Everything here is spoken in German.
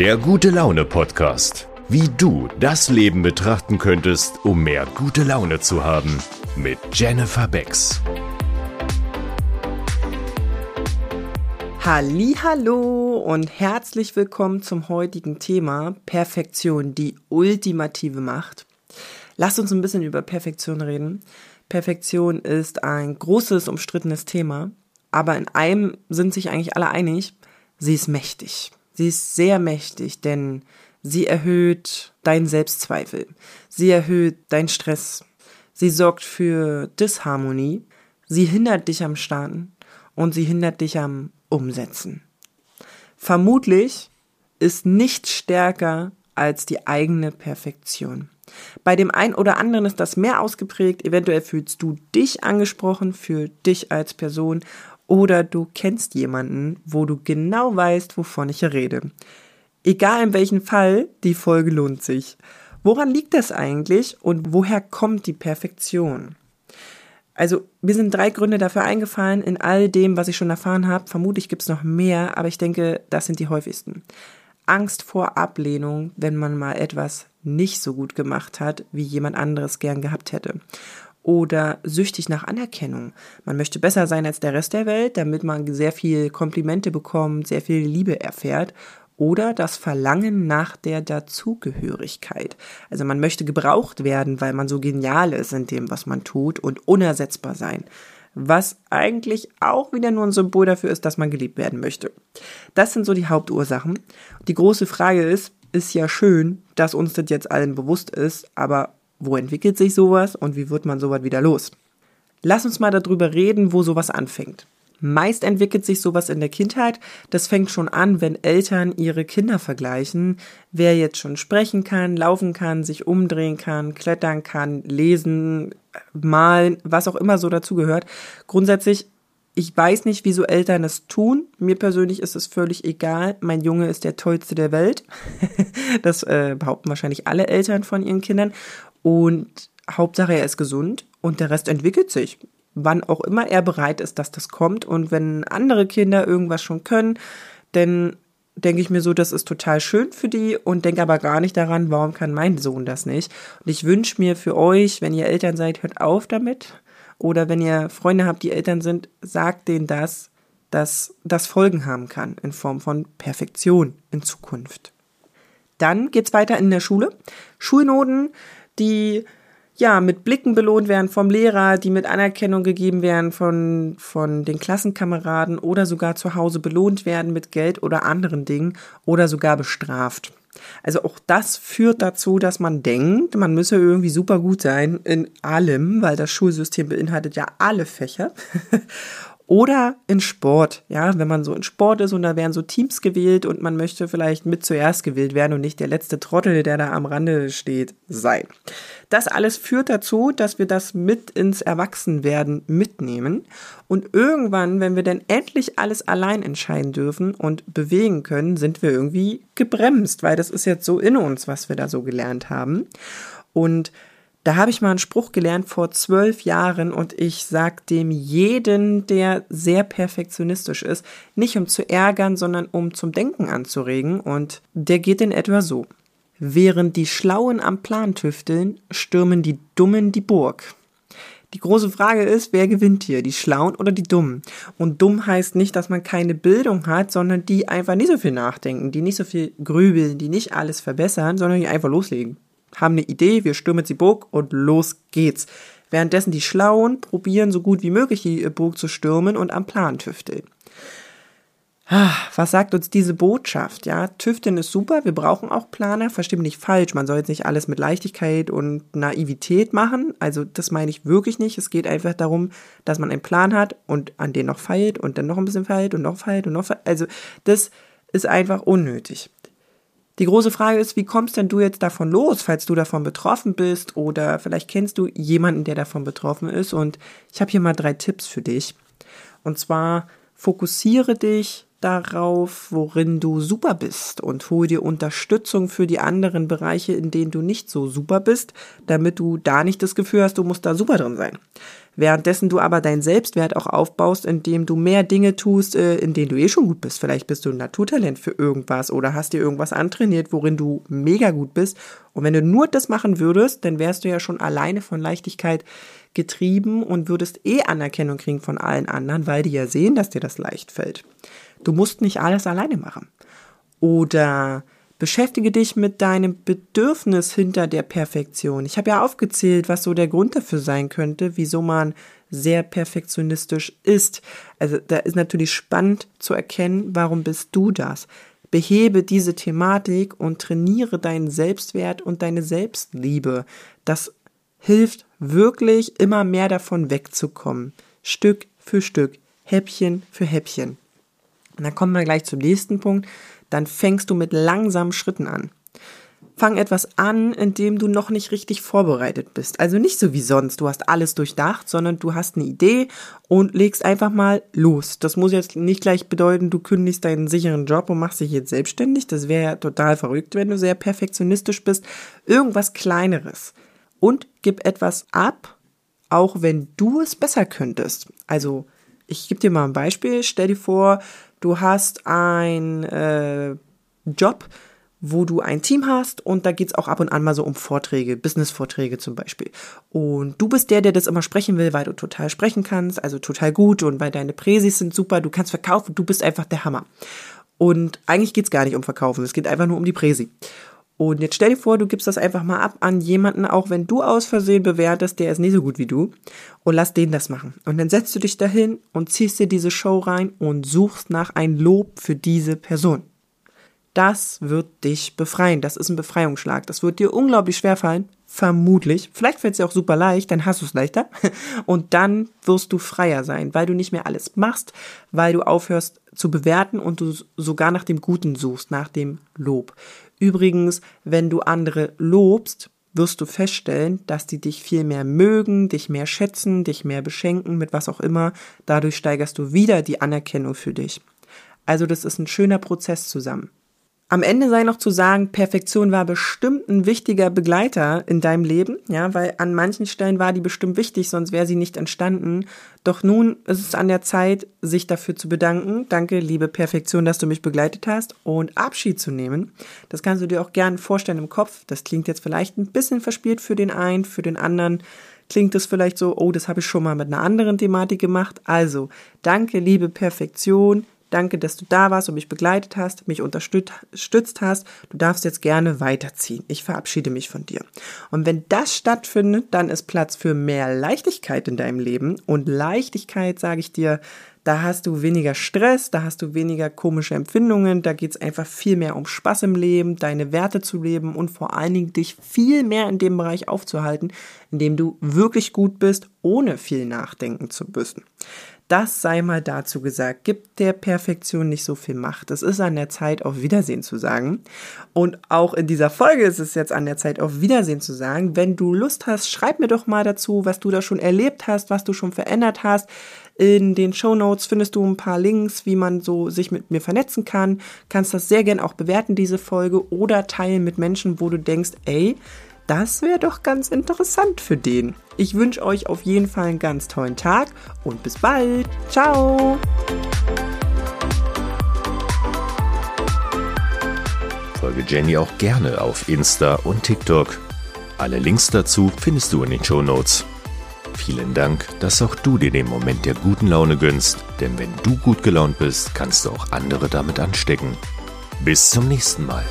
Der gute Laune Podcast. Wie du das Leben betrachten könntest, um mehr gute Laune zu haben. Mit Jennifer Becks. Hallo und herzlich willkommen zum heutigen Thema Perfektion, die ultimative Macht. Lasst uns ein bisschen über Perfektion reden. Perfektion ist ein großes, umstrittenes Thema, aber in einem sind sich eigentlich alle einig, sie ist mächtig. Sie ist sehr mächtig, denn sie erhöht deinen Selbstzweifel. Sie erhöht deinen Stress. Sie sorgt für Disharmonie. Sie hindert dich am Starten und sie hindert dich am Umsetzen. Vermutlich ist nichts stärker als die eigene Perfektion. Bei dem einen oder anderen ist das mehr ausgeprägt. Eventuell fühlst du dich angesprochen für dich als Person oder du kennst jemanden, wo du genau weißt, wovon ich rede. Egal in welchem Fall, die Folge lohnt sich. Woran liegt das eigentlich und woher kommt die Perfektion? Also, mir sind drei Gründe dafür eingefallen in all dem, was ich schon erfahren habe. Vermutlich gibt es noch mehr, aber ich denke, das sind die häufigsten. Angst vor Ablehnung, wenn man mal etwas nicht so gut gemacht hat, wie jemand anderes gern gehabt hätte oder süchtig nach Anerkennung. Man möchte besser sein als der Rest der Welt, damit man sehr viel Komplimente bekommt, sehr viel Liebe erfährt oder das Verlangen nach der Dazugehörigkeit. Also man möchte gebraucht werden, weil man so genial ist in dem, was man tut und unersetzbar sein. Was eigentlich auch wieder nur ein Symbol dafür ist, dass man geliebt werden möchte. Das sind so die Hauptursachen. Die große Frage ist, ist ja schön, dass uns das jetzt allen bewusst ist, aber wo entwickelt sich sowas und wie wird man sowas wieder los? Lass uns mal darüber reden, wo sowas anfängt. Meist entwickelt sich sowas in der Kindheit. Das fängt schon an, wenn Eltern ihre Kinder vergleichen. Wer jetzt schon sprechen kann, laufen kann, sich umdrehen kann, klettern kann, lesen, malen, was auch immer so dazugehört. Grundsätzlich, ich weiß nicht, wieso Eltern es tun. Mir persönlich ist es völlig egal. Mein Junge ist der tollste der Welt. das äh, behaupten wahrscheinlich alle Eltern von ihren Kindern. Und Hauptsache, er ist gesund und der Rest entwickelt sich. Wann auch immer er bereit ist, dass das kommt. Und wenn andere Kinder irgendwas schon können, dann denke ich mir so, das ist total schön für die und denke aber gar nicht daran, warum kann mein Sohn das nicht. Und ich wünsche mir für euch, wenn ihr Eltern seid, hört auf damit. Oder wenn ihr Freunde habt, die Eltern sind, sagt denen das, dass das Folgen haben kann in Form von Perfektion in Zukunft. Dann geht's weiter in der Schule. Schulnoten die ja mit Blicken belohnt werden vom Lehrer, die mit Anerkennung gegeben werden von, von den Klassenkameraden oder sogar zu Hause belohnt werden mit Geld oder anderen Dingen oder sogar bestraft. Also auch das führt dazu, dass man denkt, man müsse irgendwie super gut sein in allem, weil das Schulsystem beinhaltet ja alle Fächer. Oder in Sport, ja, wenn man so in Sport ist und da werden so Teams gewählt und man möchte vielleicht mit zuerst gewählt werden und nicht der letzte Trottel, der da am Rande steht, sein. Das alles führt dazu, dass wir das mit ins Erwachsenwerden mitnehmen und irgendwann, wenn wir dann endlich alles allein entscheiden dürfen und bewegen können, sind wir irgendwie gebremst, weil das ist jetzt so in uns, was wir da so gelernt haben. Und da habe ich mal einen Spruch gelernt vor zwölf Jahren und ich sag dem jeden, der sehr perfektionistisch ist, nicht um zu ärgern, sondern um zum Denken anzuregen und der geht in etwa so. Während die Schlauen am Plan tüfteln, stürmen die Dummen die Burg. Die große Frage ist, wer gewinnt hier, die Schlauen oder die Dummen? Und dumm heißt nicht, dass man keine Bildung hat, sondern die einfach nicht so viel nachdenken, die nicht so viel grübeln, die nicht alles verbessern, sondern die einfach loslegen haben eine Idee, wir stürmen die Burg und los geht's. Währenddessen die Schlauen probieren, so gut wie möglich die Burg zu stürmen und am Plan tüfteln. Ah, was sagt uns diese Botschaft? Ja, Tüfteln ist super, wir brauchen auch Planer, verstehe nicht falsch, man soll jetzt nicht alles mit Leichtigkeit und Naivität machen, also das meine ich wirklich nicht, es geht einfach darum, dass man einen Plan hat und an den noch feilt und dann noch ein bisschen feilt und noch feilt und noch feilt, also das ist einfach unnötig. Die große Frage ist, wie kommst denn du jetzt davon los, falls du davon betroffen bist oder vielleicht kennst du jemanden, der davon betroffen ist und ich habe hier mal drei Tipps für dich. Und zwar fokussiere dich darauf, worin du super bist und hol dir Unterstützung für die anderen Bereiche, in denen du nicht so super bist, damit du da nicht das Gefühl hast, du musst da super drin sein. Währenddessen du aber deinen Selbstwert auch aufbaust, indem du mehr Dinge tust, äh, in denen du eh schon gut bist. Vielleicht bist du ein Naturtalent für irgendwas oder hast dir irgendwas antrainiert, worin du mega gut bist. Und wenn du nur das machen würdest, dann wärst du ja schon alleine von Leichtigkeit getrieben und würdest eh Anerkennung kriegen von allen anderen, weil die ja sehen, dass dir das leicht fällt. Du musst nicht alles alleine machen. Oder beschäftige dich mit deinem Bedürfnis hinter der Perfektion. Ich habe ja aufgezählt, was so der Grund dafür sein könnte, wieso man sehr perfektionistisch ist. Also da ist natürlich spannend zu erkennen, warum bist du das? Behebe diese Thematik und trainiere deinen Selbstwert und deine Selbstliebe. Das hilft wirklich immer mehr davon wegzukommen. Stück für Stück, Häppchen für Häppchen. Und dann kommen wir gleich zum nächsten Punkt. Dann fängst du mit langsamen Schritten an. Fang etwas an, in dem du noch nicht richtig vorbereitet bist. Also nicht so wie sonst, du hast alles durchdacht, sondern du hast eine Idee und legst einfach mal los. Das muss jetzt nicht gleich bedeuten, du kündigst deinen sicheren Job und machst dich jetzt selbstständig. Das wäre ja total verrückt, wenn du sehr perfektionistisch bist. Irgendwas Kleineres. Und gib etwas ab, auch wenn du es besser könntest. Also, ich gebe dir mal ein Beispiel. Stell dir vor, du hast einen äh, Job, wo du ein Team hast und da geht's auch ab und an mal so um Vorträge, Business-Vorträge zum Beispiel. Und du bist der, der das immer sprechen will, weil du total sprechen kannst, also total gut und weil deine Präsis sind super, du kannst verkaufen, du bist einfach der Hammer. Und eigentlich geht's gar nicht um Verkaufen, es geht einfach nur um die Präsi. Und jetzt stell dir vor, du gibst das einfach mal ab an jemanden, auch wenn du aus Versehen bewertest, der ist nicht so gut wie du, und lass den das machen. Und dann setzt du dich dahin und ziehst dir diese Show rein und suchst nach ein Lob für diese Person. Das wird dich befreien. Das ist ein Befreiungsschlag. Das wird dir unglaublich schwer fallen. Vermutlich. Vielleicht fällt es dir auch super leicht, dann hast du es leichter. Und dann wirst du freier sein, weil du nicht mehr alles machst, weil du aufhörst zu bewerten und du sogar nach dem Guten suchst, nach dem Lob. Übrigens, wenn du andere lobst, wirst du feststellen, dass die dich viel mehr mögen, dich mehr schätzen, dich mehr beschenken, mit was auch immer. Dadurch steigerst du wieder die Anerkennung für dich. Also das ist ein schöner Prozess zusammen. Am Ende sei noch zu sagen, Perfektion war bestimmt ein wichtiger Begleiter in deinem Leben, ja, weil an manchen Stellen war die bestimmt wichtig, sonst wäre sie nicht entstanden. Doch nun ist es an der Zeit, sich dafür zu bedanken. Danke, liebe Perfektion, dass du mich begleitet hast und Abschied zu nehmen. Das kannst du dir auch gerne vorstellen im Kopf. Das klingt jetzt vielleicht ein bisschen verspielt für den einen, für den anderen klingt es vielleicht so, oh, das habe ich schon mal mit einer anderen Thematik gemacht. Also, danke, liebe Perfektion. Danke, dass du da warst und mich begleitet hast, mich unterstützt hast. Du darfst jetzt gerne weiterziehen. Ich verabschiede mich von dir. Und wenn das stattfindet, dann ist Platz für mehr Leichtigkeit in deinem Leben. Und Leichtigkeit, sage ich dir, da hast du weniger Stress, da hast du weniger komische Empfindungen, da geht es einfach viel mehr um Spaß im Leben, deine Werte zu leben und vor allen Dingen dich viel mehr in dem Bereich aufzuhalten, in dem du wirklich gut bist, ohne viel nachdenken zu müssen. Das sei mal dazu gesagt, gibt der Perfektion nicht so viel Macht. Es ist an der Zeit, auf Wiedersehen zu sagen. Und auch in dieser Folge ist es jetzt an der Zeit, auf Wiedersehen zu sagen. Wenn du Lust hast, schreib mir doch mal dazu, was du da schon erlebt hast, was du schon verändert hast. In den Show Notes findest du ein paar Links, wie man so sich mit mir vernetzen kann. Kannst das sehr gern auch bewerten, diese Folge, oder teilen mit Menschen, wo du denkst, ey, das wäre doch ganz interessant für den. Ich wünsche euch auf jeden Fall einen ganz tollen Tag und bis bald. Ciao. Folge Jenny auch gerne auf Insta und TikTok. Alle Links dazu findest du in den Show Notes. Vielen Dank, dass auch du dir den Moment der guten Laune gönnst, denn wenn du gut gelaunt bist, kannst du auch andere damit anstecken. Bis zum nächsten Mal.